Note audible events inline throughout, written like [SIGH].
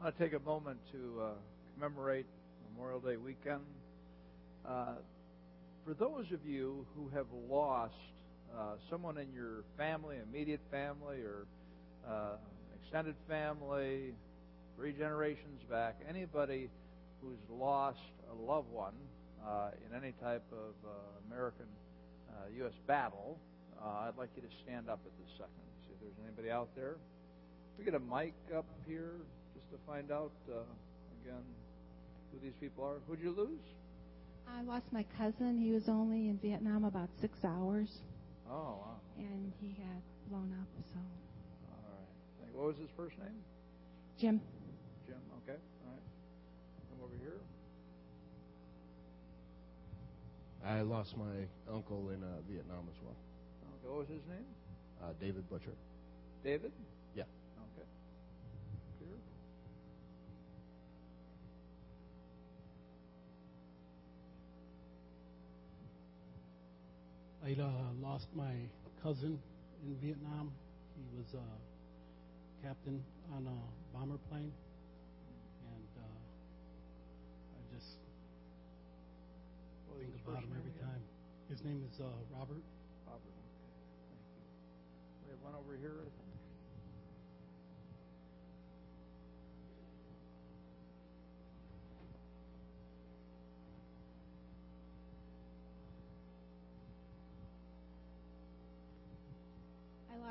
I want to take a moment to uh, commemorate Memorial Day weekend. Uh, for those of you who have lost uh, someone in your family, immediate family, or uh, extended family, three generations back, anybody who's lost a loved one uh, in any type of uh, American U.S. battle, I'd like you to stand up at this second. See if there's anybody out there. We get a mic up here to find out uh, again who these people are. Who'd you lose? I lost my cousin. He was only in Vietnam about six hours. Oh wow! And he got blown up. So. All right. What was his first name? Jim. Jim. Okay. All right. Come over here. I lost my uncle in uh, Vietnam as well. Okay. What was his name? Uh, David Butcher. David? I uh, lost my cousin in Vietnam. He was a captain on a bomber plane, and uh, I just think about him every time. His name is uh, Robert. Robert. Okay. Thank you. We have one over here,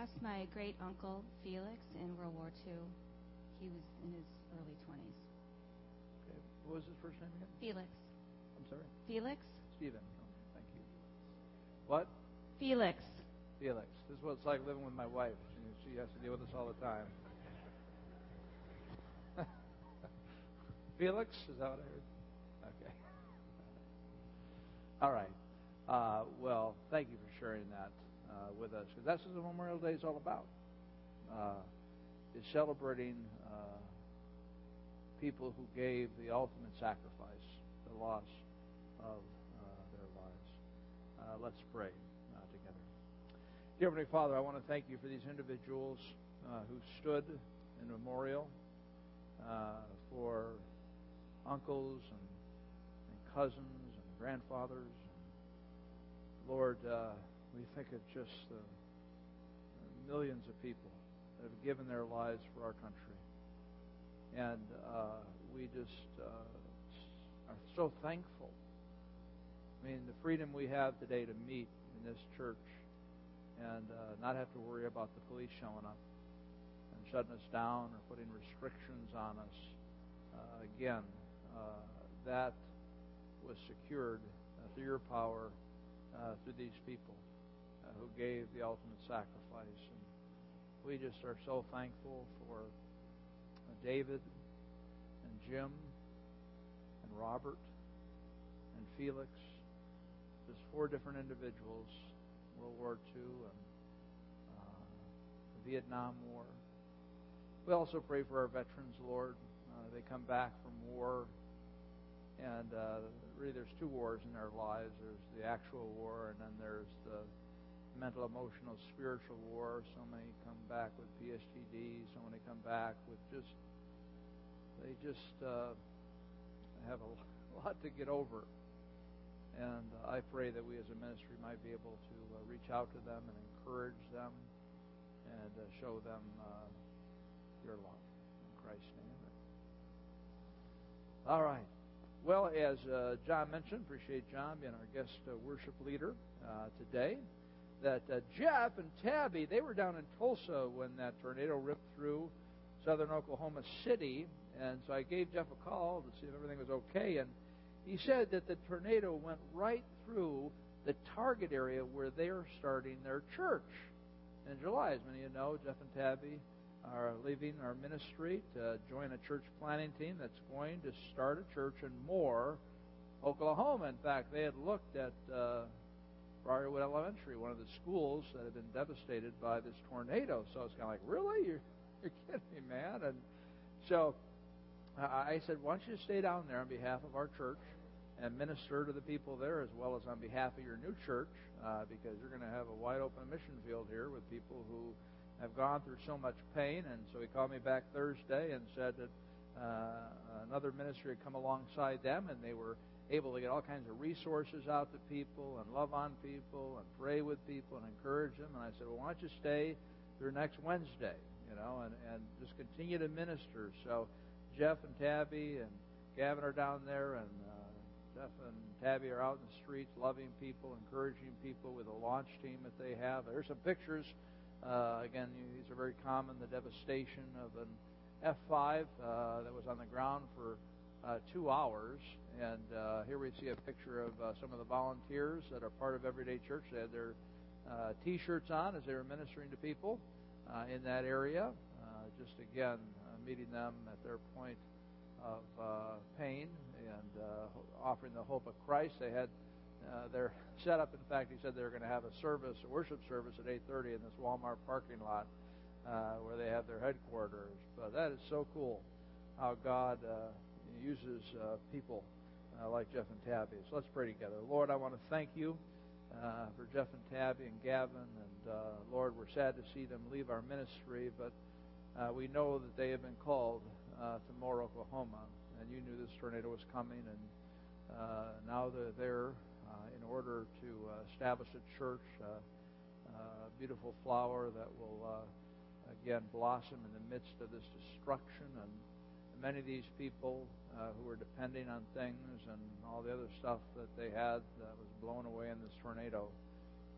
lost my great uncle Felix in World War II. He was in his early 20s. Okay. What was his first name again? Felix. I'm sorry? Felix. Stephen. Oh, thank you. What? Felix. Felix. This is what it's like living with my wife. She, she has to deal with this all the time. [LAUGHS] Felix? Is that what I heard? Okay. [LAUGHS] All right. Uh, well, thank you for sharing that uh, with us because that's what the Memorial Day is all about. Uh, is celebrating uh, people who gave the ultimate sacrifice, the loss of uh, their lives. Uh, let's pray uh, together. Dear Heavenly Father, I want to thank you for these individuals who stood in memorial for uncles and, and, cousins and grandfathers. And Lord, we think of just the millions of people that have given their lives for our country. And uh, we just uh, are so thankful. I mean, the freedom we have today to meet in this church and uh, not have to worry about the police showing up and shutting us down or putting restrictions on us. Uh, again, uh, that was secured uh, through your power through these people who gave the ultimate sacrifice. And we just are so thankful for David and Jim and Robert and Felix, just four different individuals, World War II and uh, the Vietnam War. We also pray for our veterans, Lord. Uh, they come back from war and uh, really there's two wars in their lives there's the actual war and then there's the mental, emotional, spiritual war. So many come back with PTSD. So many come back with just they just uh, have a [LAUGHS] lot to get over. And uh, I pray that we as a ministry might be able to uh, reach out to them and encourage them and uh, show them uh, your love. In Christ's name. All right. Well, as John mentioned, appreciate John being our guest worship leader today that uh, Jeff and Tabby, they were down in Tulsa when that tornado ripped through southern Oklahoma City. And so I gave Jeff a call to see if everything was okay. And he said that the tornado went right through the target area where they're starting their church in July. As many of you know, Jeff and Tabby are leaving our ministry to join a church planning team that's going to start a church in Moore, Oklahoma. In fact, they had looked at uh, Briarwood Elementary, one of the schools that had been devastated by this tornado. So it's kind of like, really? You're, you're [LAUGHS] kidding me, man? And so I said, why don't you stay down there on behalf of our church and minister to the people there as well as on behalf of your new church uh, because you're going to have a wide open mission field here with people who have gone through so much pain. And so he called me back Thursday and said that uh, another ministry had come alongside them, and they were able to get all kinds of resources out to people and love on people and pray with people and encourage them. And I said, well, why don't you stay through next Wednesday, you know, and, and just continue to minister. So Jeff and Tabby and Gavin are down there, and uh, Jeff and Tabby are out in the streets loving people, encouraging people with a launch team that they have. There's some pictures. Uh, again, these are very common. The devastation of an F5 uh, that was on the ground for uh, two hours. And uh, here we see a picture of uh, some of the volunteers that are part of Everyday Church. They had their uh, T-shirts on as they were ministering to people uh, in that area. Uh, just again, uh, meeting them at their point of uh, pain and uh, offering the hope of Christ. They had uh, their [LAUGHS] setup. In fact, he said they were going to have a service, a worship service at 8:30 in this Walmart parking lot uh, where they have their headquarters. But that is so cool how God uh, uses uh, people uh, like Jeff and Tabby. So let's pray together. Lord, I want to thank you uh, for Jeff and Tabby and Gavin. And uh, Lord, we're sad to see them leave our ministry, but uh, we know that they have been called to Moore, Oklahoma. And you knew this tornado was coming, and now they're there in order to establish a church, a beautiful flower that will again blossom in the midst of this destruction. And many of these people uh, who were depending on things and all the other stuff that they had that was blown away in this tornado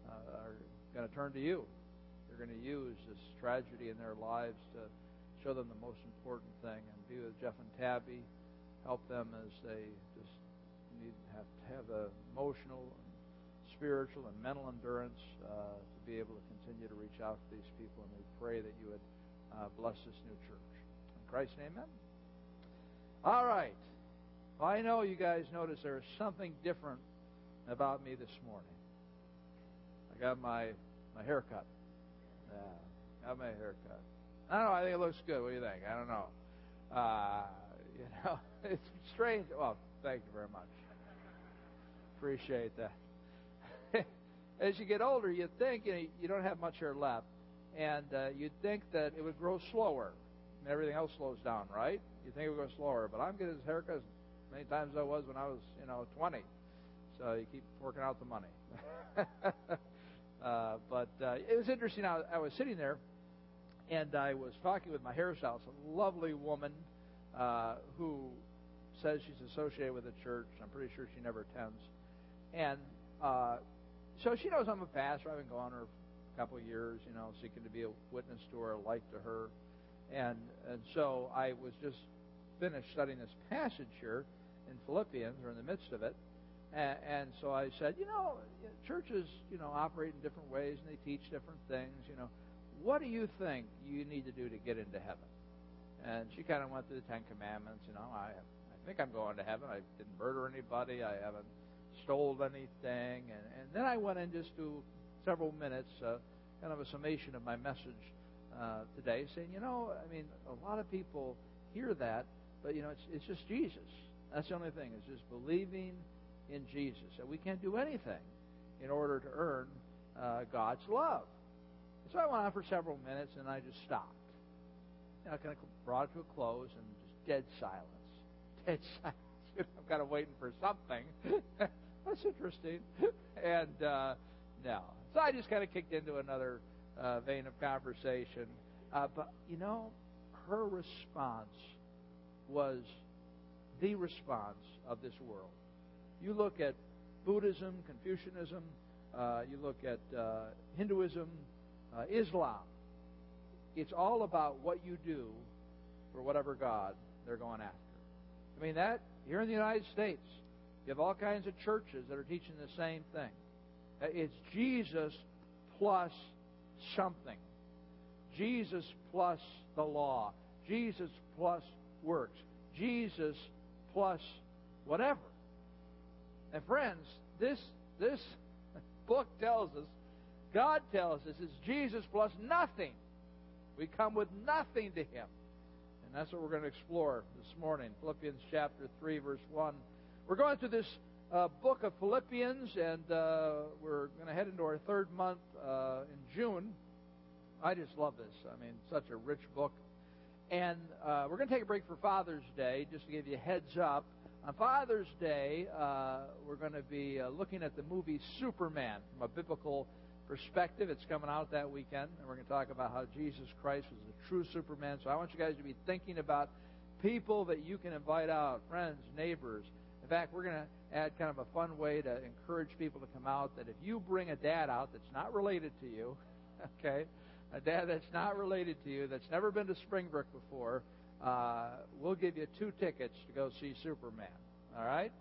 uh, are going to turn to you. They're going to use this tragedy in their lives to show them the most important thing and be with Jeff and Tabby, help them as they just need have to have the emotional and spiritual and mental endurance uh, to be able to continue to reach out to these people. And we pray that you would uh, bless this new church. In Christ's name, amen. All right. Well, I know you guys noticed there is something different about me this morning. I got my my haircut. Yeah, got my haircut. I don't know. I think it looks good. What do you think? I don't know. Uh, you know, [LAUGHS] it's strange. Well, thank you very much. Appreciate that. [LAUGHS] As you get older, you think you, know, you don't have much hair left, and uh, you'd think that it would grow slower. And everything else slows down, right? You think it would go slower, but I'm getting as haircut as many times as I was when I was, you know, 20. So you keep working out the money. [LAUGHS] uh, but uh, it was interesting. I, I was sitting there, and I was talking with my hairstylist, a lovely woman uh, who says she's associated with the church. I'm pretty sure she never attends. And uh, so she knows I'm a pastor. I've been going her a couple of years, you know, seeking to be a witness to her, a light to her. And and so I was just finished studying this passage here in Philippians, or in the midst of it. And, and so I said, you know, churches, you know, operate in different ways and they teach different things. You know, what do you think you need to do to get into heaven? And she kind of went through the Ten Commandments. You know, I I think I'm going to heaven. I didn't murder anybody. I haven't stole anything. And and then I went in just to several minutes, uh, kind of a summation of my message uh, today, saying, you know, I mean, a lot of people hear that, but you know, it's it's just Jesus. That's the only thing. It's just believing in Jesus. And we can't do anything in order to earn uh, God's love. So I went on for several minutes, and I just stopped. Know, I kind of brought it to a close, and just dead silence. [LAUGHS] Dead silence. I'm kind of waiting for something. [LAUGHS] That's interesting. [LAUGHS] and uh, no. So I just kind of kicked into another uh, vein of conversation. Uh, but, you know, her response was the response of this world. You look at Buddhism, Confucianism, uh, you look at uh, Hinduism, uh, Islam. It's all about what you do for whatever God they're going after. I mean, that, here in the United States, you have all kinds of churches that are teaching the same thing. Uh, it's Jesus plus something. Jesus plus the law. Jesus plus works. Jesus plus whatever. And friends, this this [LAUGHS] book tells us, God tells us, it's Jesus plus nothing. We come with nothing to Him. And that's what we're going to explore this morning. Philippians chapter 3, verse 1. We're going through this uh, book of Philippians, and uh, we're going to head into our third month uh, in June. I just love this. I mean, such a rich book. And uh, we're going to take a break for Father's Day, just to give you a heads up. On Father's Day, uh, we're going to be uh, looking at the movie Superman from a biblical perspective. It's coming out that weekend, and we're going to talk about how Jesus Christ was the true Superman. So I want you guys to be thinking about people that you can invite out, friends, neighbors. In fact, we're going to add kind of a fun way to encourage people to come out that if you bring a dad out that's not related to you, [LAUGHS] okay, a dad that's not related to you, that's never been to Springbrook before, uh, we'll give you two tickets to go see Superman. All right?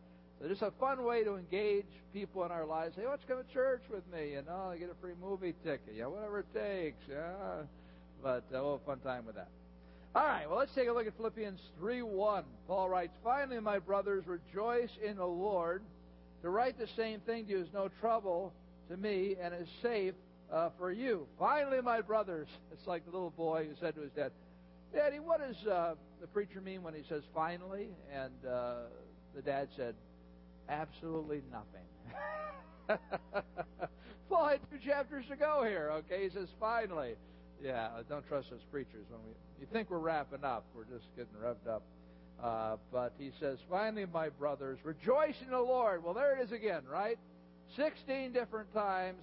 So just a fun way to engage people in our lives. Hey, let's come to church with me? You know, get a free movie ticket. Yeah, whatever it takes. Yeah. But uh, we'll have fun time with that. All right, well, let's take a look at Philippians 3 1. Paul writes, Finally, my brothers, rejoice in the Lord. To write the same thing to you is no trouble to me and is safe uh, for you. Finally, my brothers. It's like the little boy who said to his dad, Daddy, what does uh, the preacher mean when he says finally? And uh, the dad said, Absolutely nothing. [LAUGHS] Paul had two chapters to go here, okay? He says, finally. Yeah, don't trust those preachers. When we, you think we're wrapping up, we're just getting revved up. Uh, but he says, finally, my brothers, rejoice in the Lord. Well, there it is again, right? 16 different times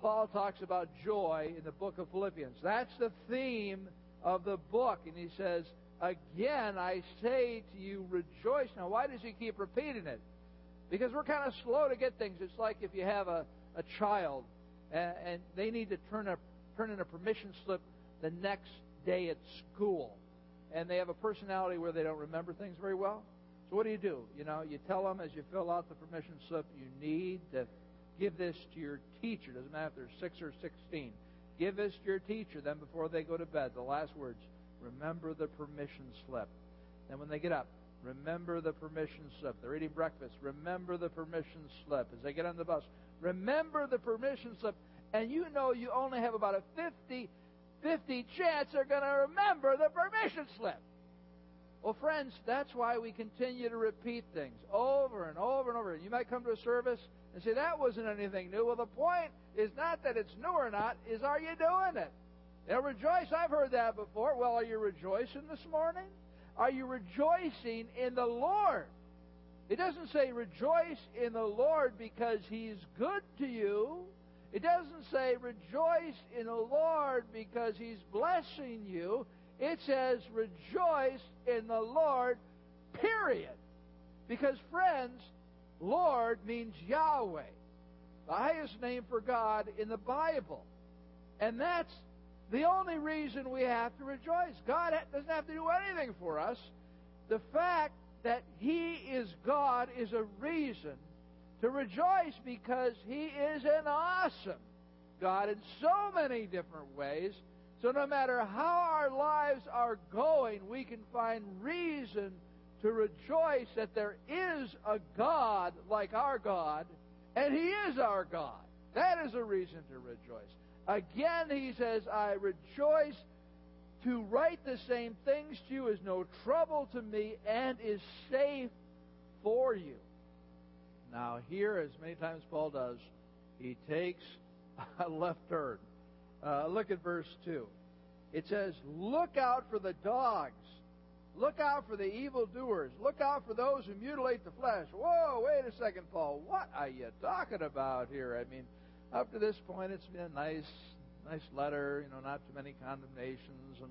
Paul talks about joy in the book of Philippians. That's the theme of the book. And he says, Again, I say to you, rejoice. Now, why does he keep repeating it? Because we're kind of slow to get things. It's like if you have a, a child and, and they need to turn, a, turn in a permission slip the next day at school. And they have a personality where they don't remember things very well. So what do you do? You know, you tell them as you fill out the permission slip, you need to give this to your teacher. Doesn't matter if they're six or sixteen. Give this to your teacher. Then before they go to bed, the last words, remember the permission slip. Then when they get up, remember the permission slip. They're eating breakfast. Remember the permission slip. As they get on the bus, remember the permission slip. And you know you only have about a 50 50 chance they're going to remember the permission slip. Well, friends, that's why we continue to repeat things over and over and over. You might come to a service and say, that wasn't anything new. Well, the point is not that it's new or not, is are you doing it? Now, rejoice, I've heard that before. Well, are you rejoicing this morning? Are you rejoicing in the Lord? It doesn't say rejoice in the Lord because He's good to you. It doesn't say rejoice in the Lord because He's blessing you. It says rejoice in the Lord, period. Because, friends, Lord means Yahweh, the highest name for God in the Bible. And that's the only reason we have to rejoice. God doesn't have to do anything for us. The fact that He is God is a reason to rejoice because He is an awesome God in so many different ways. So no matter how our lives are going, we can find reason to rejoice that there is a God like our God, and He is our God. That is a reason to rejoice. Again, he says, I rejoice to write the same things to you is no trouble to me and is safe for you. Now, here, as many times Paul does, he takes [LAUGHS] a left turn. Uh, look at verse 2. It says, Look out for the dogs. Look out for the evildoers. Look out for those who mutilate the flesh. Whoa, wait a second, Paul. What are you talking about here? I mean, up to this point, it's been a nice, nice letter. You know, not too many condemnations and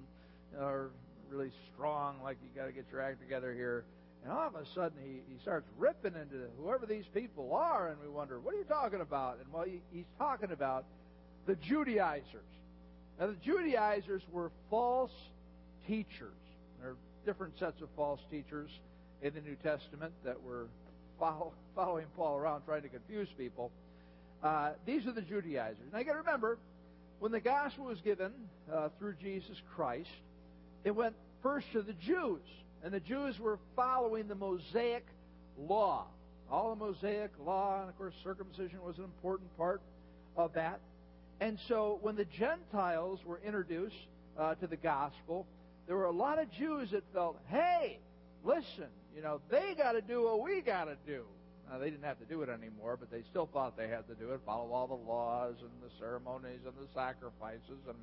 you know, really strong. Like you got to get your act together here. And all of a sudden, he, he starts ripping into whoever these people are, and we wonder, what are you talking about? And well, he, he's talking about the Judaizers. Now, the Judaizers were false teachers. There are different sets of false teachers in the New Testament that were follow, [LAUGHS] following Paul around trying to confuse people. Uh, these are the Judaizers. Now you got to remember, when the gospel was given uh, through Jesus Christ, it went first to the Jews, and the Jews were following the Mosaic law. All the Mosaic law, and of course, circumcision was an important part of that. And so, when the Gentiles were introduced uh, to the gospel, there were a lot of Jews that felt, hey, listen, you know, they got to do what we got to do. Now, they didn't have to do it anymore, but they still thought they had to do it, follow all the laws and the ceremonies and the sacrifices. And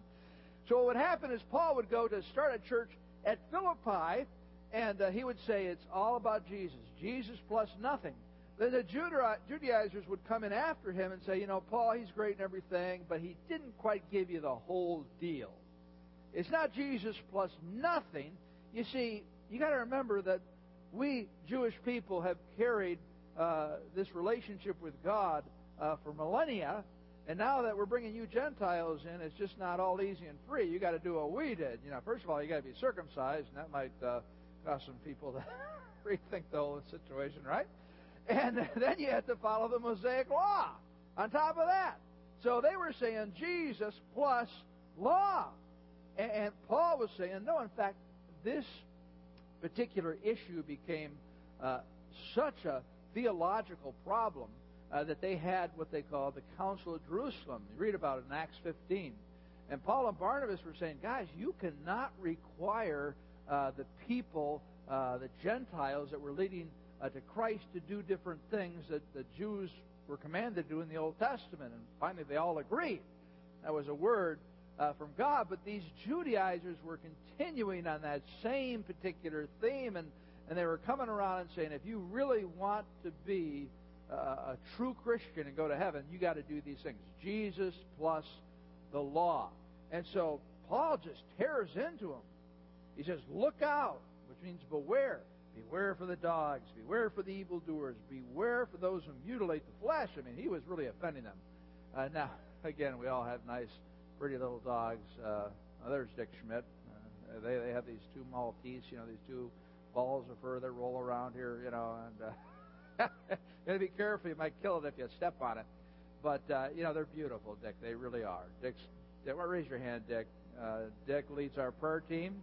so what would happen is Paul would go to start a church at Philippi, and uh, he would say it's all about Jesus, Jesus plus nothing. Then the Judaizers would come in after him and say, you know, Paul, he's great and everything, but he didn't quite give you the whole deal. It's not Jesus plus nothing. You see, you got to remember that we Jewish people have carried uh, this relationship with God uh, for millennia, and now that we're bringing you Gentiles in, it's just not all easy and free. You got to do what we did. You know, first of all, you got to be circumcised, and that might uh, cause some people to [LAUGHS] rethink the whole situation, right? And [LAUGHS] then you have to follow the Mosaic law on top of that. So they were saying Jesus plus law. And Paul was saying, no, in fact, this particular issue became uh, such a theological problem uh, that they had what they call the Council of Jerusalem. You read about it in Acts 15. And Paul and Barnabas were saying, guys, you cannot require the people, uh, the Gentiles that were leading uh, to Christ to do different things that the Jews were commanded to do in the Old Testament. And finally, they all agreed. That was a word uh, from God, but these Judaizers were continuing on that same particular theme, and, and they were coming around and saying, if you really want to be uh, a true Christian and go to heaven, you got to do these things Jesus plus the law. And so Paul just tears into them. He says, Look out, which means beware. Beware for the dogs. Beware for the evildoers. Beware for those who mutilate the flesh. I mean, he was really offending them. Uh, now, [LAUGHS] again, we all have nice pretty little dogs. Uh, there's Dick Schmidt. Uh, they they have these two Maltese, you know, these two balls of fur that roll around here, you know, and uh, [LAUGHS] you got to be careful. You might kill it if you step on it. But uh, you know, they're beautiful, Dick. They really are. Dick's. Dick, well, raise your hand, Dick. Uh, Dick leads our prayer team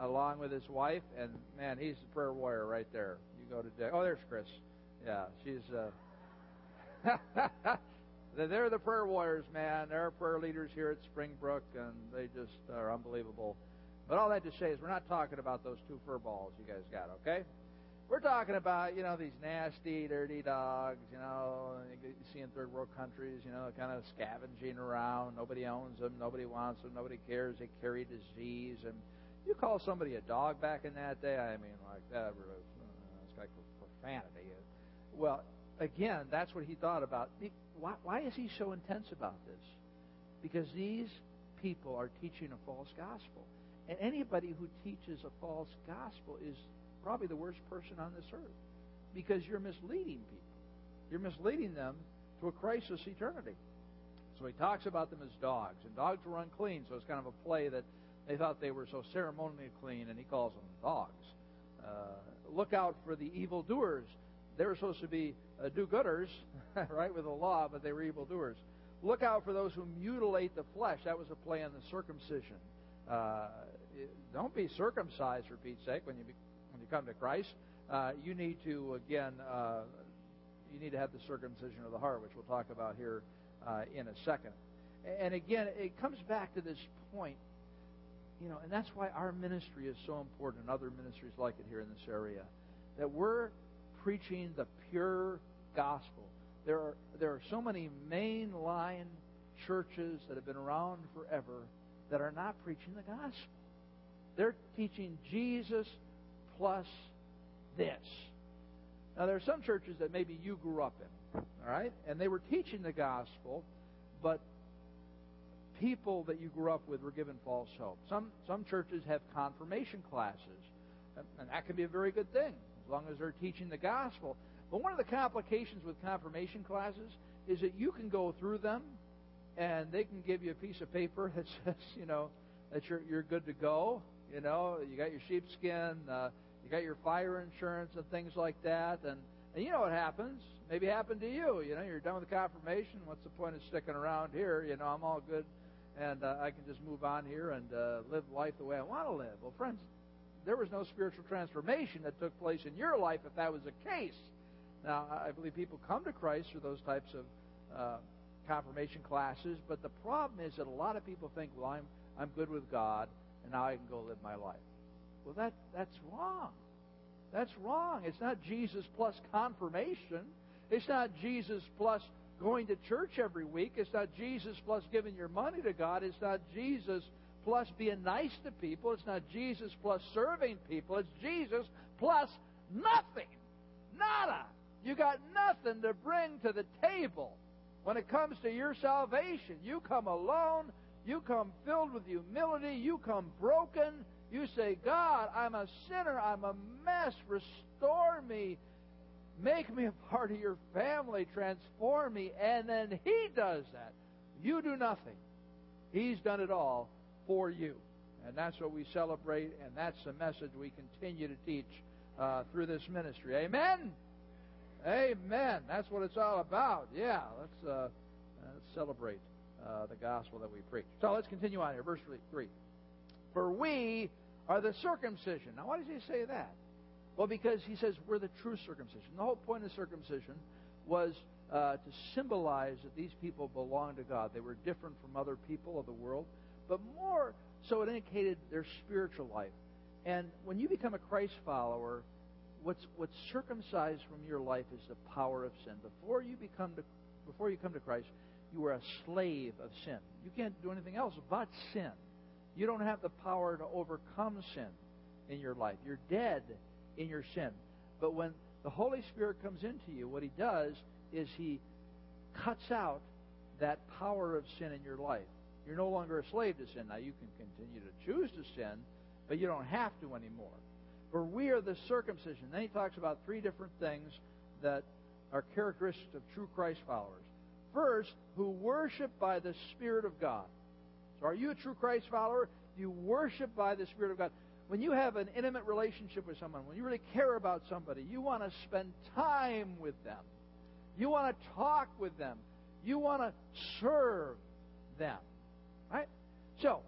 along with his wife, and man, he's the prayer warrior right there. You go to Dick. Oh, there's Chris. Yeah, she's. Uh, [LAUGHS] They're the prayer warriors, man. They're prayer leaders here at Springbrook, and they just are unbelievable. But all that to say is, we're not talking about those two fur balls you guys got, okay? We're talking about, you know, these nasty, dirty dogs, you know, you see in third world countries, you know, kind of scavenging around. Nobody owns them. Nobody wants them. Nobody cares. They carry disease. And you call somebody a dog back in that day, I mean, like, that was, uh, like profanity. Well, again, that's what he thought about why, why is he so intense about this? Because these people are teaching a false gospel. And anybody who teaches a false gospel is probably the worst person on this earth because you're misleading people. You're misleading them to a crisis eternity. So he talks about them as dogs, and dogs were unclean, so it's kind of a play that they thought they were so ceremonially clean, and he calls them dogs. Uh, look out for the evildoers. They were supposed to be uh, do-gooders, [LAUGHS] right, with the law, but they were evildoers. Look out for those who mutilate the flesh. That was a play on the circumcision. Uh, don't be circumcised for Pete's sake when you be, when you come to Christ. Uh, you need to again, uh, you need to have the circumcision of the heart, which we'll talk about here uh, in a second. And again, it comes back to this point, you know, and that's why our ministry is so important, and other ministries like it here in this area, that we're preaching the pure gospel. There are, there are so many mainline churches that have been around forever that are not preaching the gospel. They're teaching Jesus plus this. Now, there are some churches that maybe you grew up in, all right? And they were teaching the gospel, but people that you grew up with were given false hope. Some, some churches have confirmation classes, and that can be a very good thing as long as they're teaching the gospel. But one of the complications with confirmation classes is that you can go through them and they can give you a piece of paper [LAUGHS] that says, you know, that you're you're good to go. You know, you got your sheepskin, uh, you got your fire insurance and things like that, and and you know what happens. Maybe happened to you. You know, you're done with confirmation. What's the point of sticking around here? You know, I'm all good, and uh, I can just move on here and uh, live life the way I want to live. Well, friends, there was no spiritual transformation that took place in your life if that was the case. Now, I believe people come to Christ through those types of uh, confirmation classes, but the problem is that a lot of people think, well, I'm, I'm good with God, and now I can go live my life. Well, that, that's wrong. That's wrong. It's not Jesus plus confirmation. It's not Jesus plus going to church every week. It's not Jesus plus giving your money to God. It's not Jesus plus being nice to people. It's not Jesus plus serving people. It's Jesus plus nothing. Nada. You got nothing to bring to the table when it comes to your salvation. You come alone. You come filled with humility. You come broken. You say, God, I'm a sinner. I'm a mess. Restore me. Make me a part of your family. Transform me. And then He does that. You do nothing. He's done it all for you. And that's what we celebrate, and that's the message we continue to teach uh, through this ministry. Amen? Amen. That's what it's all about. Yeah, let's, uh, let's celebrate uh, the gospel that we preach. So let's continue on here. Verse 3. For we are the circumcision. Now, why does he say that? Well, because he says we're the true circumcision. The whole point of circumcision was uh, to symbolize that these people belonged to God. They were different from other people of the world, but more so it indicated their spiritual life. And when you become a Christ follower, what's what's circumcised from your life is the power of sin. Before you become to, before you come to Christ, you are a slave of sin. You can't do anything else but sin. You don't have the power to overcome sin in your life. You're dead in your sin. But when the Holy Spirit comes into you, what He does is He cuts out that power of sin in your life. You're no longer a slave to sin. Now, you can continue to choose to sin, but you don't have to anymore. For we are the circumcision. Then he talks about three different things that are characteristics of true Christ followers. First, who worship by the Spirit of God. So, are you a true Christ follower? Do You worship by the Spirit of God. When you have an intimate relationship with someone, when you really care about somebody, you want to spend time with them. You want to talk with them. You want to serve them. Right? So,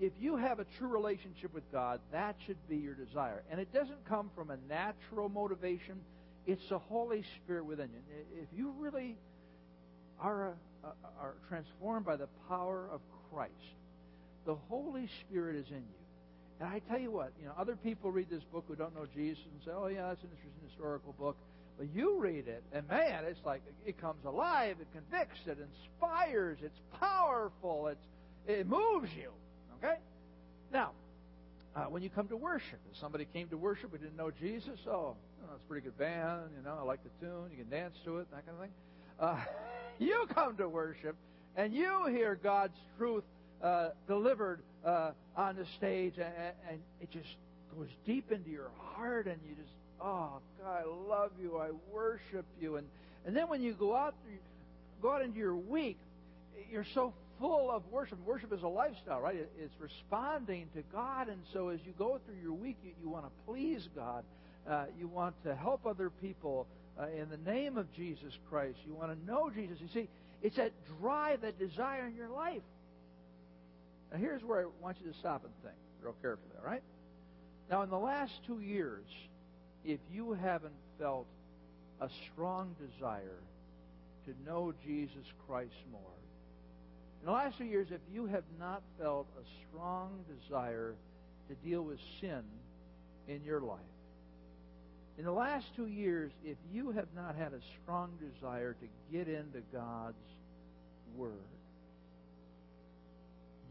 if you have a true relationship with God, that should be your desire. And it doesn't come from a natural motivation, it's the Holy Spirit within you. If you really are, a, are transformed by the power of Christ, the Holy Spirit is in you. And I tell you what, you know, other people read this book who don't know Jesus and say, "Oh yeah, that's an interesting historical book." But you read it, and man, it's like it comes alive, it convicts, it inspires, it's powerful, it's it moves you. Okay? Now, uh, when you come to worship, if somebody came to worship who didn't know Jesus, oh, it's a pretty good band, you know, I like the tune, you can dance to it, that kind of thing. Uh, [LAUGHS] you come to worship, and you hear God's truth uh, delivered uh, on the stage, and, and it just goes deep into your heart, and you just, oh, God, I love you, I worship you. And, and then when you go out, go out into your week, you're so full of worship. Worship is a lifestyle, right? It's responding to God. And so as you go through your week, you, you want to please God. Uh, you want to help other people uh, in the name of Jesus Christ. You want to know Jesus. You see, it's that drive, that desire in your life. Now, here's where I want you to stop and think real carefully, all right? Now, in the last two years, if you haven't felt a strong desire to know Jesus Christ more, in the last two years, if you have not felt a strong desire to deal with sin in your life, in the last two years, if you have not had a strong desire to get into God's Word,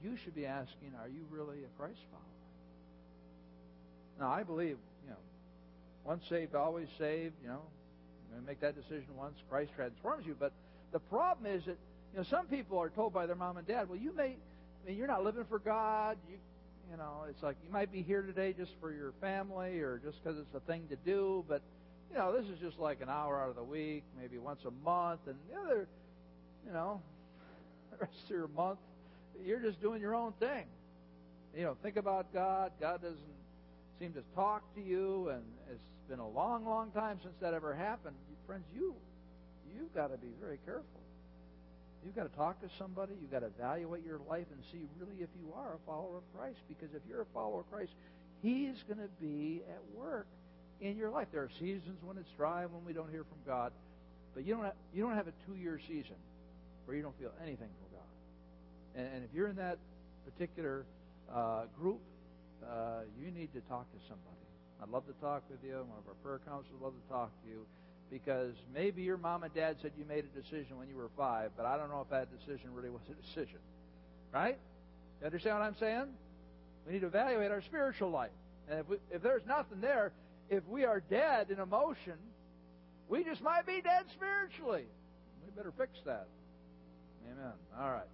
you should be asking, are you really a Christ follower? Now, I believe, you know, once saved, always saved, you know, make that decision once, Christ transforms you. But the problem is that you know, some people are told by their mom and dad, well, you may, I mean, you're not living for God. You, you know, it's like you might be here today just for your family or just because it's a thing to do, but, you know, this is just like an hour out of the week, maybe once a month, and the other, you know, [LAUGHS] the rest of your month, you're just doing your own thing. You know, think about God. God doesn't seem to talk to you, and it's been a long, long time since that ever happened. Friends, you you've got to be very careful. You've got to talk to somebody. You've got to evaluate your life and see really if you are a follower of Christ. Because if you're a follower of Christ, He's going to be at work in your life. There are seasons when it's dry, when we don't hear from God, but you don't have, you don't have a two-year season where you don't feel anything from. And, and if you're in that particular uh, group, uh, you need to talk to somebody. I'd love to talk with you. One of our prayer counselors would love to talk to you because maybe your mom and dad said you made a decision when you were five, but I don't know if that decision really was a decision. Right? You understand what I'm saying? We need to evaluate our spiritual life. And if, we, if there's nothing there, if we are dead in emotion, we just might be dead spiritually. We better fix that. Amen. All right.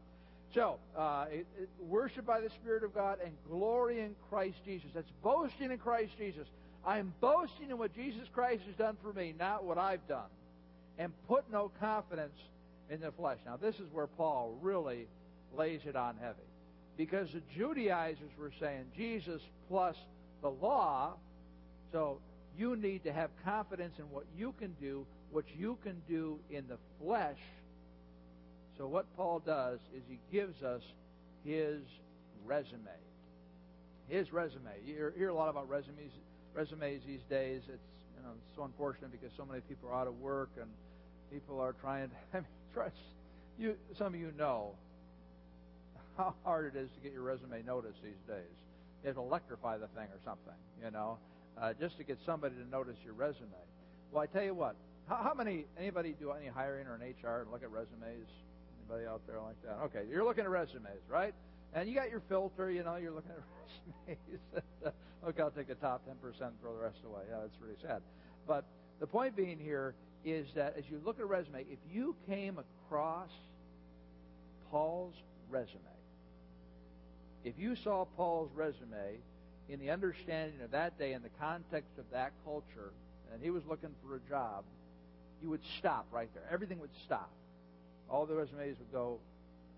So, uh, it, it, worship by the Spirit of God and glory in Christ Jesus. That's boasting in Christ Jesus. I'm boasting in what Jesus Christ has done for me, not what I've done. And put no confidence in the flesh. Now, this is where Paul really lays it on heavy. Because the Judaizers were saying Jesus plus the law, so you need to have confidence in what you can do, what you can do in the flesh. So, what Paul does is he gives us his resume. His resume. You hear, a lot about resumes, resumes these days. It's you know it's so unfortunate because so many people are out of work and people are trying to. [LAUGHS] I mean, trust you. Some of you know how hard it is to get your resume noticed these days. You have to electrify the thing or something, you know, uh, just to get somebody to notice your resume. Well, I tell you what. How, how many? Anybody do any hiring or an HR and look at resumes? Anybody out there like that? Okay, you're looking at resumes, right? And you got your filter, you know, you're looking at [LAUGHS] resumes. [LAUGHS] okay, I'll take the top 10% and throw the rest away. Yeah, that's really sad. But the point being here is that as you look at a resume, if you came across Paul's resume, if you saw Paul's resume in the understanding of that day, in the context of that culture, and he was looking for a job, you would stop right there. Everything would stop. All the resumes would go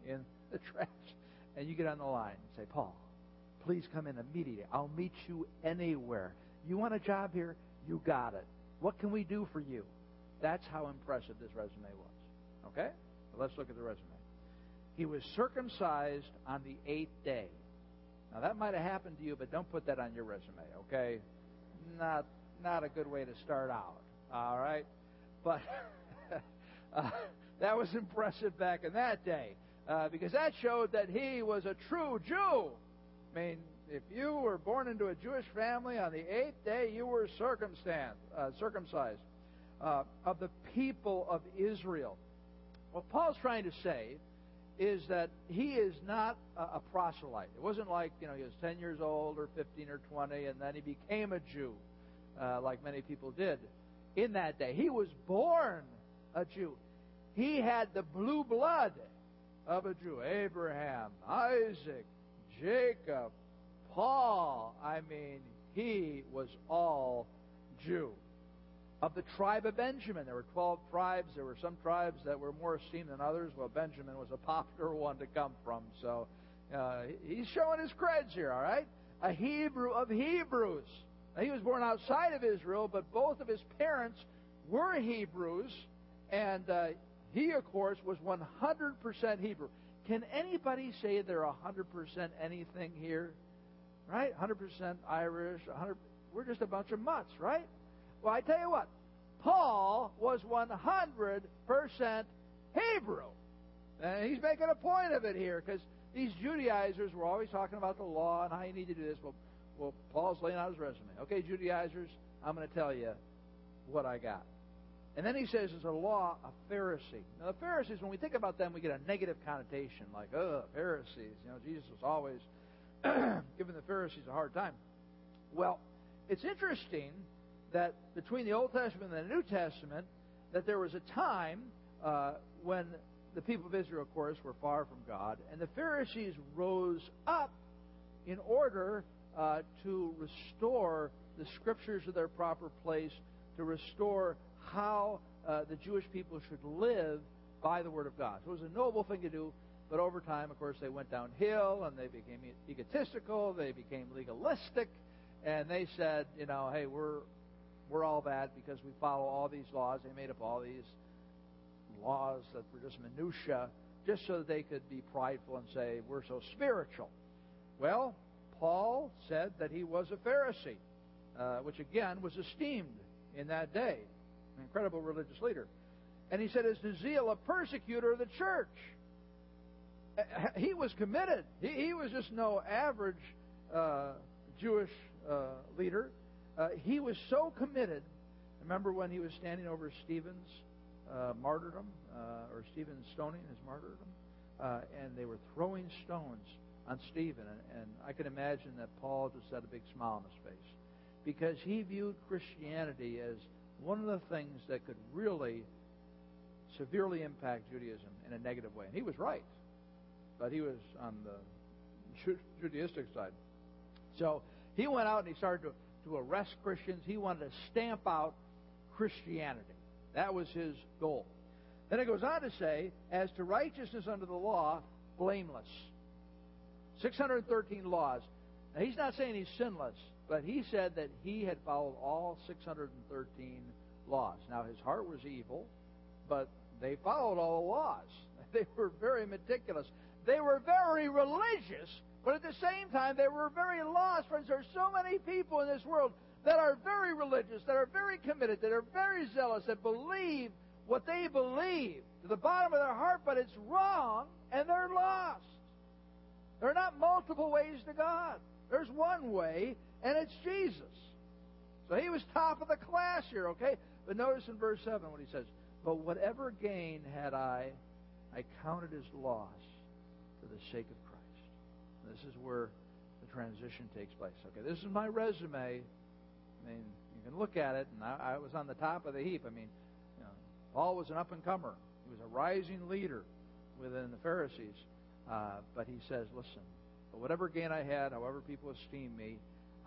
in [LAUGHS] the trash. And you get on the line and say, Paul, please come in immediately. I'll meet you anywhere. You want a job here? You got it. What can we do for you? That's how impressive this resume was. Okay? So let's look at the resume. He was circumcised on the eighth day. Now that might have happened to you, but don't put that on your resume, okay? Not not a good way to start out. All right? But [LAUGHS] uh, that was impressive back in that day. Uh, because that showed that he was a true Jew. I mean, if you were born into a Jewish family on the eighth day, you were circumcised. Uh, circumcised uh, of the people of Israel. What Paul's trying to say is that he is not a, a proselyte. It wasn't like you know he was 10 years old or 15 or 20 and then he became a Jew, uh, like many people did in that day. He was born a Jew. He had the blue blood of a Jew. Abraham, Isaac, Jacob, Paul. I mean, he was all Jew of the tribe of Benjamin. There were 12 tribes. There were some tribes that were more esteemed than others. Well, Benjamin was a popular [LAUGHS] one to come from. So uh, he's showing his creds here, all right? A Hebrew of Hebrews. Now, he was born outside of Israel, but both of his parents were Hebrews, and uh, he, of course, was 100% Hebrew. Can anybody say they're 100% anything here? Right? 100% Irish. 100, we're just a bunch of mutts, right? Well, I tell you what, Paul was 100% Hebrew. And he's making a point of it here because these Judaizers were always talking about the law and how you need to do this. Well, well, Paul's laying out his resume. Okay, Judaizers, I'm going to tell you what I got. And then he says, "Is a law a Pharisee?" Now, the Pharisees, when we think about them, we get a negative connotation, like, "Oh, Pharisees." You know, Jesus was always [CLEARS THROAT] giving the Pharisees a hard time. Well, it's interesting that between the Old Testament and the New Testament, that there was a time uh, when the people of Israel, of course, were far from God, and the Pharisees rose up in order uh, to restore the scriptures to their proper place, to restore how uh, the Jewish people should live by the Word of God. So it was a noble thing to do, but over time, of course, they went downhill and they became egotistical, they became legalistic, and they said, you know, hey, we're we're all bad because we follow all these laws. They made up all these laws that were just minutia, just so that they could be prideful and say, we're so spiritual. Well, Paul said that he was a Pharisee, uh, which again was esteemed in that day. An incredible religious leader. And he said, as the zeal a persecutor of the church. He was committed. He, he was just no average uh, Jewish uh, leader. Uh, he was so committed. Remember when he was standing over Stephen's uh, martyrdom, uh, or Stephen's stoning his martyrdom? Uh, and they were throwing stones on Stephen, and, and I can imagine that Paul just had a big smile on his face because he viewed Christianity as one of the things that could really severely impact Judaism in a negative way. And he was right, but he was on the Judaistic side. So he went out and he started to, to arrest Christians. He wanted to stamp out Christianity. That was his goal. Then it goes on to say, as to righteousness under the law, blameless. 613 laws. Now, he's not saying he's sinless, but he said that he had followed all 613 laws. Now, his heart was evil, but they followed all the laws. [LAUGHS] They were very meticulous. They were very religious, but at the same time, they were very lost. Friends, there are so many people in this world that are very religious, that are very committed, that are very zealous, that believe what they believe to the bottom of their heart, but it's wrong, and they're lost. There are not multiple ways to God. There's one way, and it's Jesus. So he was top of the class here, okay? But notice in verse 7 what he says But whatever gain had I, I counted as loss for the sake of Christ. And this is where the transition takes place. Okay, this is my resume. I mean, you can look at it, and I, I was on the top of the heap. I mean, you know, Paul was an up and comer. He was a rising leader within the Pharisees. Uh, but he says, listen, but whatever gain I had, however people esteem me,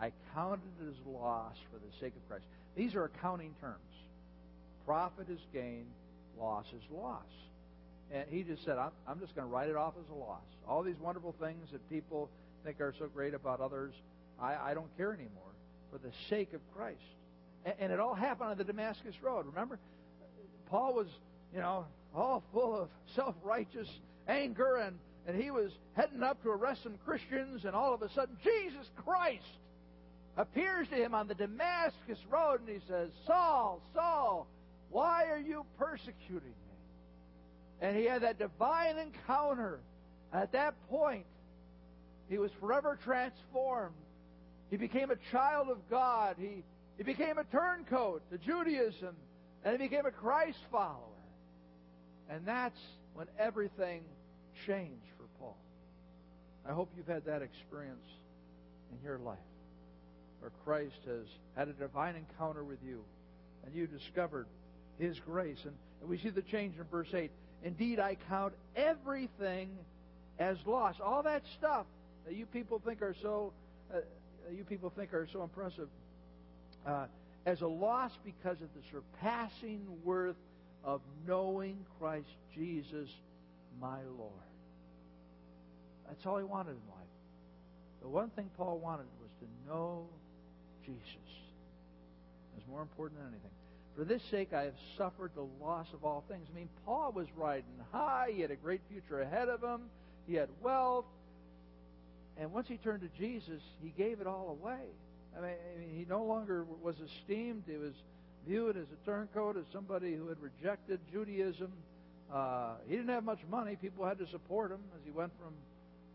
I counted it as loss for the sake of Christ. These are accounting terms. Profit is gain, loss is loss. And he just said, I'm, I'm just going to write it off as a loss. All these wonderful things that people think are so great about others, I, I don't care anymore for the sake of Christ. And, and it all happened on the Damascus Road. Remember? Paul was, you know, all full of self righteous anger and and he was heading up to arrest some Christians, and all of a sudden, Jesus Christ appears to him on the Damascus Road, and he says, Saul, Saul, why are you persecuting me? And he had that divine encounter. At that point, he was forever transformed. He became a child of God. He, he became a turncoat to Judaism, and he became a Christ follower. And that's when everything changed for Paul. I hope you've had that experience in your life where Christ has had a divine encounter with you and you discovered His grace. And, and we see the change in verse 8. Indeed, I count everything as loss. All that stuff that you people think are so, uh, you people think are so impressive, uh, as a loss because of the surpassing worth of knowing Christ Jesus, my Lord. That's all he wanted in life. The one thing Paul wanted was to know Jesus. Was more important than anything. For this sake I have suffered the loss of all things. I mean, Paul was riding high. He had a great future ahead of him. He had wealth. And once he turned to Jesus, he gave it all away. I mean, I mean he no longer was esteemed. He was viewed as a turncoat, as somebody who had rejected Judaism. Uh, he didn't have much money. People had to support him as he went from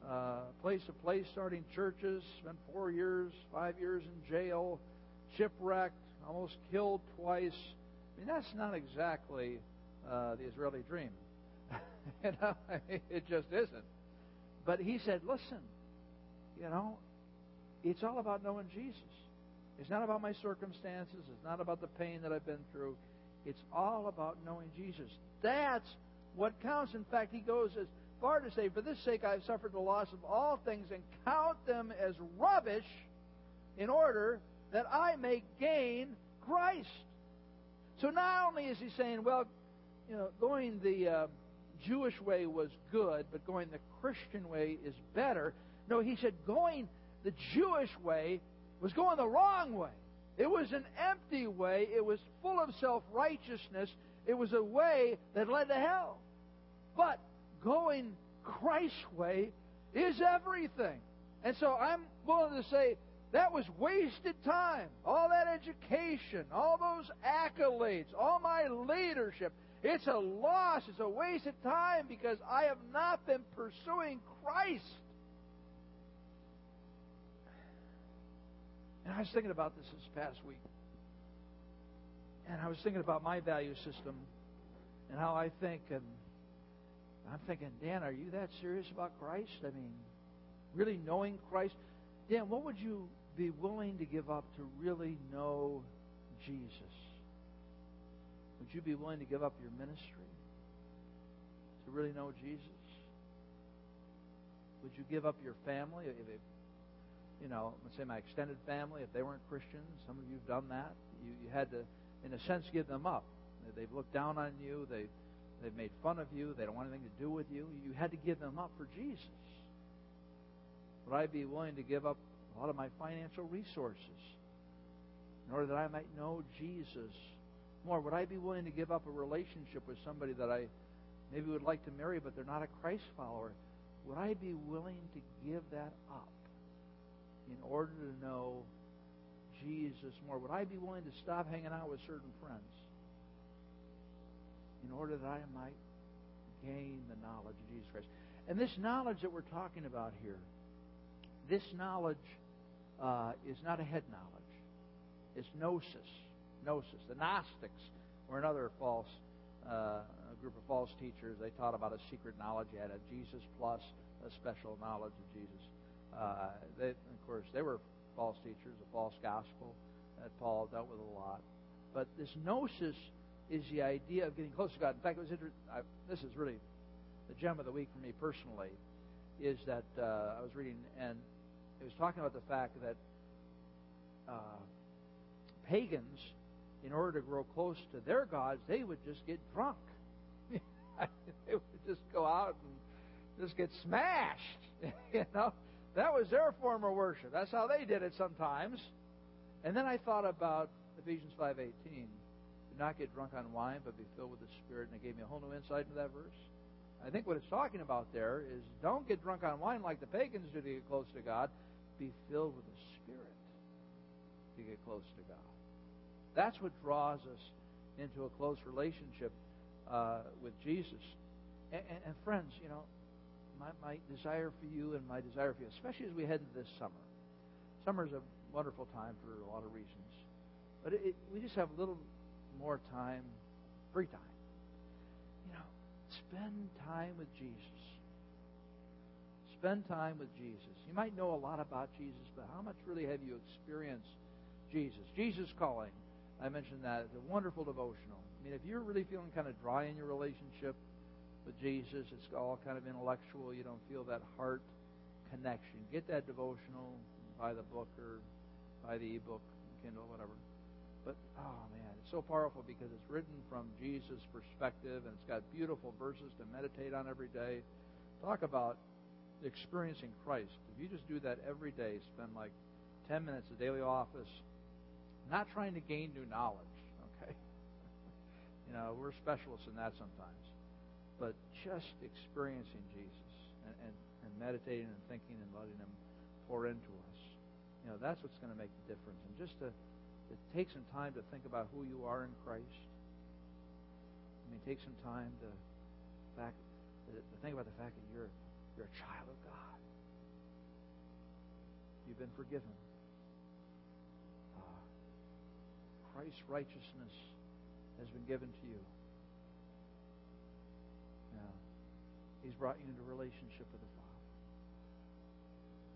uh, place to place, starting churches, spent four years, five years in jail, shipwrecked, almost killed twice. I mean, that's not exactly uh, the Israeli dream. [LAUGHS] you know, [LAUGHS] it just isn't. But he said, listen, you know, it's all about knowing Jesus. It's not about my circumstances. It's not about the pain that I've been through. It's all about knowing Jesus. That's what counts. In fact, he goes as far to say, For this sake I have suffered the loss of all things and count them as rubbish in order that I may gain Christ. So not only is he saying, well, you know, going the uh, Jewish way was good, but going the Christian way is better. No, he said going the Jewish way was going the wrong way. It was an empty way. It was full of self righteousness. It was a way that led to hell. But going Christ's way is everything. And so I'm willing to say that was wasted time. All that education, all those accolades, all my leadership. It's a loss. It's a wasted time because I have not been pursuing Christ. And I was thinking about this this past week. And I was thinking about my value system and how I think and I'm thinking, Dan, are you that serious about Christ? I mean, really knowing Christ. Dan, what would you be willing to give up to really know Jesus? Would you be willing to give up your ministry to really know Jesus? Would you give up your family? If it, you know, let's say my extended family, if they weren't Christians, some of you have done that. You, you had to, in a sense, give them up. They've looked down on you. They've, they've made fun of you. They don't want anything to do with you. You had to give them up for Jesus. Would I be willing to give up a lot of my financial resources in order that I might know Jesus more? Would I be willing to give up a relationship with somebody that I maybe would like to marry, but they're not a Christ follower? Would I be willing to give that up in order to know Jesus more? Would I be willing to stop hanging out with certain friends in order that I might gain the knowledge of Jesus Christ? And this knowledge that we're talking about here, this knowledge uh, is not a head knowledge. It's gnosis. Gnosis. The Gnostics were another false uh, group of false teachers. They taught about a secret knowledge. You had a Jesus plus a special knowledge of Jesus. Uh, they, of course, they were false teachers, a false gospel that Paul dealt with a lot. But this gnosis is the idea of getting close to God. In fact, it was inter- I, this is really the gem of the week for me personally. Is that uh, I was reading and it was talking about the fact that uh, pagans, in order to grow close to their gods, they would just get drunk. [LAUGHS] they would just go out and just get smashed. [LAUGHS] you know, that was their form of worship. That's how they did it sometimes. And then I thought about Ephesians five eighteen. Do not get drunk on wine, but be filled with the Spirit. And it gave me a whole new insight into that verse. I think what it's talking about there is don't get drunk on wine like the pagans do to get close to God. Be filled with the Spirit to get close to God. That's what draws us into a close relationship uh, with Jesus. And, and, and, friends, you know, my, my desire for you and my desire for you, especially as we head into this summer. Summer is a wonderful time for a lot of reasons, but it, we just have little more time, free time. You know, spend time with Jesus. Spend time with Jesus. You might know a lot about Jesus, but how much really have you experienced Jesus? Jesus calling. I mentioned that. It's a wonderful devotional. I mean, if you're really feeling kind of dry in your relationship with Jesus, it's all kind of intellectual, you don't feel that heart connection, get that devotional, buy the book or buy the ebook, Kindle, whatever. But, oh man, so powerful because it's written from Jesus' perspective and it's got beautiful verses to meditate on every day. Talk about experiencing Christ. If you just do that every day, spend like 10 minutes a daily office, not trying to gain new knowledge, okay? [LAUGHS] You know, we're specialists in that sometimes. But just experiencing Jesus and, and, and meditating and thinking and letting Him pour into us. You know, that's what's going to make the difference. And just to, to take some time to think about who you are in Christ. I mean, take some time to, fact, to think about the fact that you're you're a child of God. You've been forgiven. Uh, Christ's righteousness has been given to you. Now, He's brought you into a relationship with the Father.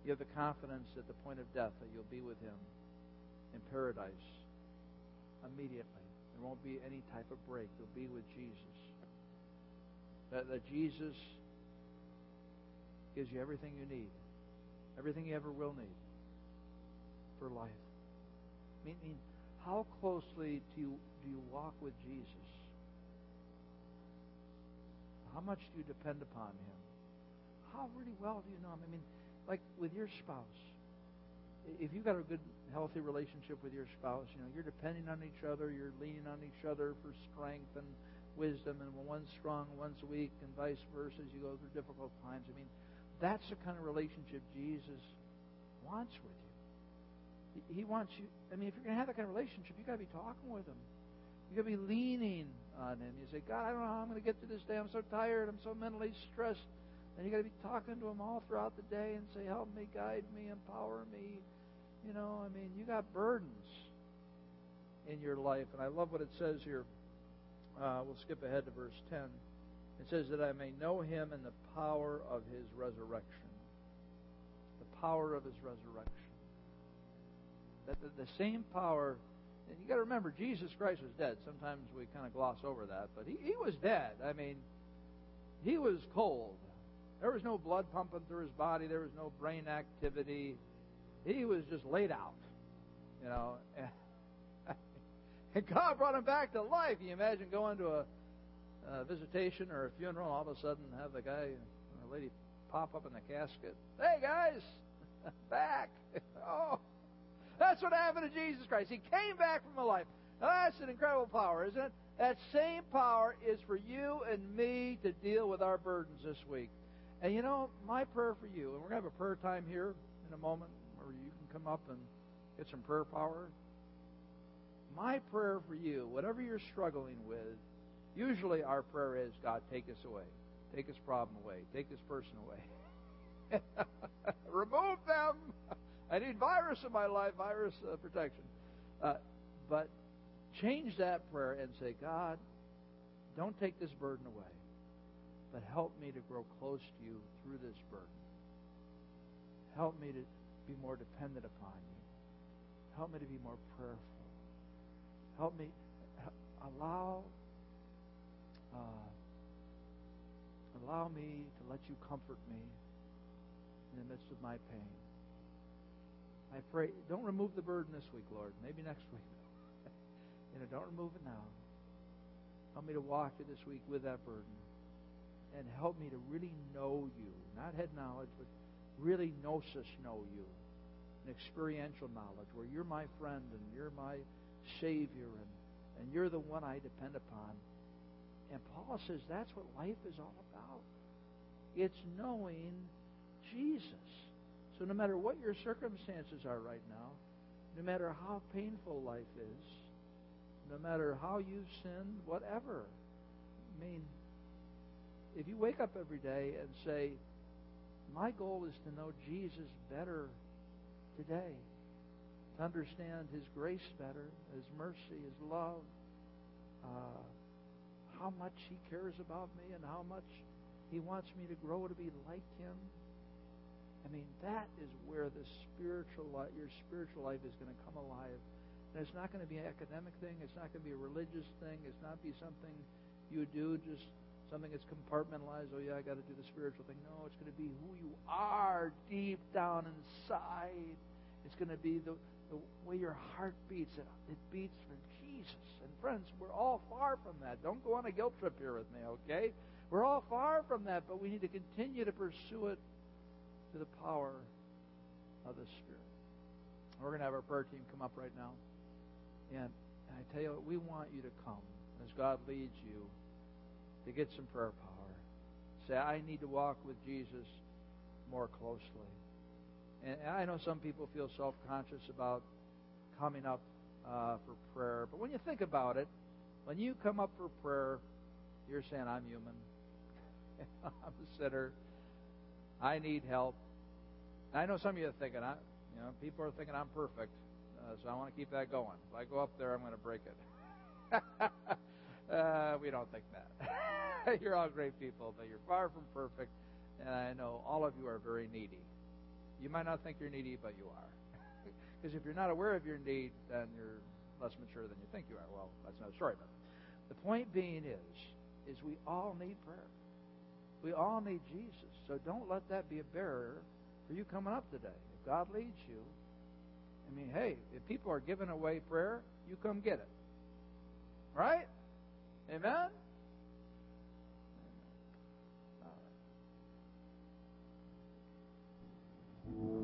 You have the confidence at the point of death that you'll be with Him in paradise immediately. There won't be any type of break. You'll be with Jesus. That, that Jesus gives you everything you need, everything you ever will need for life. I mean, how closely do you, do you walk with Jesus? How much do you depend upon Him? How really well do you know Him? I mean, like with your spouse, if you've got a good, healthy relationship with your spouse, you know, you're depending on each other, you're leaning on each other for strength and wisdom, and when one's strong, one's weak, and vice versa as you go through difficult times. I mean, that's the kind of relationship Jesus wants with you. He wants you. I mean, if you're going to have that kind of relationship, you've got to be talking with Him. You've got to be leaning on Him. You say, God, I don't know how I'm going to get through this day. I'm so tired. I'm so mentally stressed. And you've got to be talking to Him all throughout the day and say, Help me, guide me, empower me. You know, I mean, you got burdens in your life, and I love what it says here. Uh, we'll skip ahead to verse ten. It says that I may know him in the power of his resurrection. The power of his resurrection. That the, the same power, and you got to remember, Jesus Christ was dead. Sometimes we kind of gloss over that, but he, he was dead. I mean, he was cold. There was no blood pumping through his body. There was no brain activity. He was just laid out, you know. And [LAUGHS] God brought him back to life. You imagine going to a, a visitation or a funeral, all of a sudden have the guy, the lady, pop up in the casket? Hey guys, [LAUGHS] back! [LAUGHS] oh, that's what happened to Jesus Christ. He came back from the life. Now, that's an incredible power, isn't it? That same power is for you and me to deal with our burdens this week. And you know, my prayer for you, and we're going to have a prayer time here in a moment come up and get some prayer power. My prayer for you, whatever you're struggling with, usually our prayer is, God, take us away. Take this problem away. Take this person away. [LAUGHS] Remove them. I need virus in my life, virus uh, protection. Uh, but change that prayer and say, God, don't take this burden away, but help me to grow close to you through this burden. Help me to be more dependent upon you. Help me to be more prayerful. Help me allow uh, allow me to let you comfort me in the midst of my pain. I pray, don't remove the burden this week, Lord. Maybe next week. [LAUGHS] you know, don't remove it now. Help me to walk through this week with that burden. And help me to really know you. Not head knowledge, but really gnosis know you. An experiential knowledge where you're my friend and you're my Savior and, and you're the one I depend upon. And Paul says that's what life is all about. It's knowing Jesus. So no matter what your circumstances are right now, no matter how painful life is, no matter how you've sinned, whatever. I mean, if you wake up every day and say, My goal is to know Jesus better today, to understand His grace better, His mercy, His love, uh, how much He cares about me, and how much He wants me to grow to be like Him. I mean, that is where the spiritual life, your spiritual life is going to come alive. And it's not going to be an academic thing. It's not going to be a religious thing. It's not be something you do just something that's compartmentalized. Oh yeah, I got to do the spiritual thing. No, it's going to be who you are deep down inside. It's going to be the the way your heart beats. It, it beats for Jesus. And friends, we're all far from that. Don't go on a guilt trip here with me, okay? We're all far from that, but we need to continue to pursue it to the power of the Spirit. We're going to have our prayer team come up right now. And I tell you what, we want you to come as God leads you to get some prayer power. Say, I need to walk with Jesus more closely. And I know some people feel self conscious about coming up uh, for prayer. But when you think about it, when you come up for prayer, you're saying, I'm human. [LAUGHS] I'm a sinner. I need help. I know some of you are thinking, I, you know, people are thinking I'm perfect, uh, so I want to keep that going. If I go up there, I'm going to break it. [LAUGHS] uh, we don't think that. [LAUGHS] you're all great people, but you're far from perfect, and I know all of you are very needy. You might not think you're needy, but you are. [LAUGHS] Because if you're not aware of your need, then you're less mature than you think you are. Well, that's another story. But the point being is, is we all need prayer. We all need Jesus. So don't let that be a barrier for you coming up today. If God leads you, I mean, hey, if people are giving away prayer, you come get it. Right? Amen?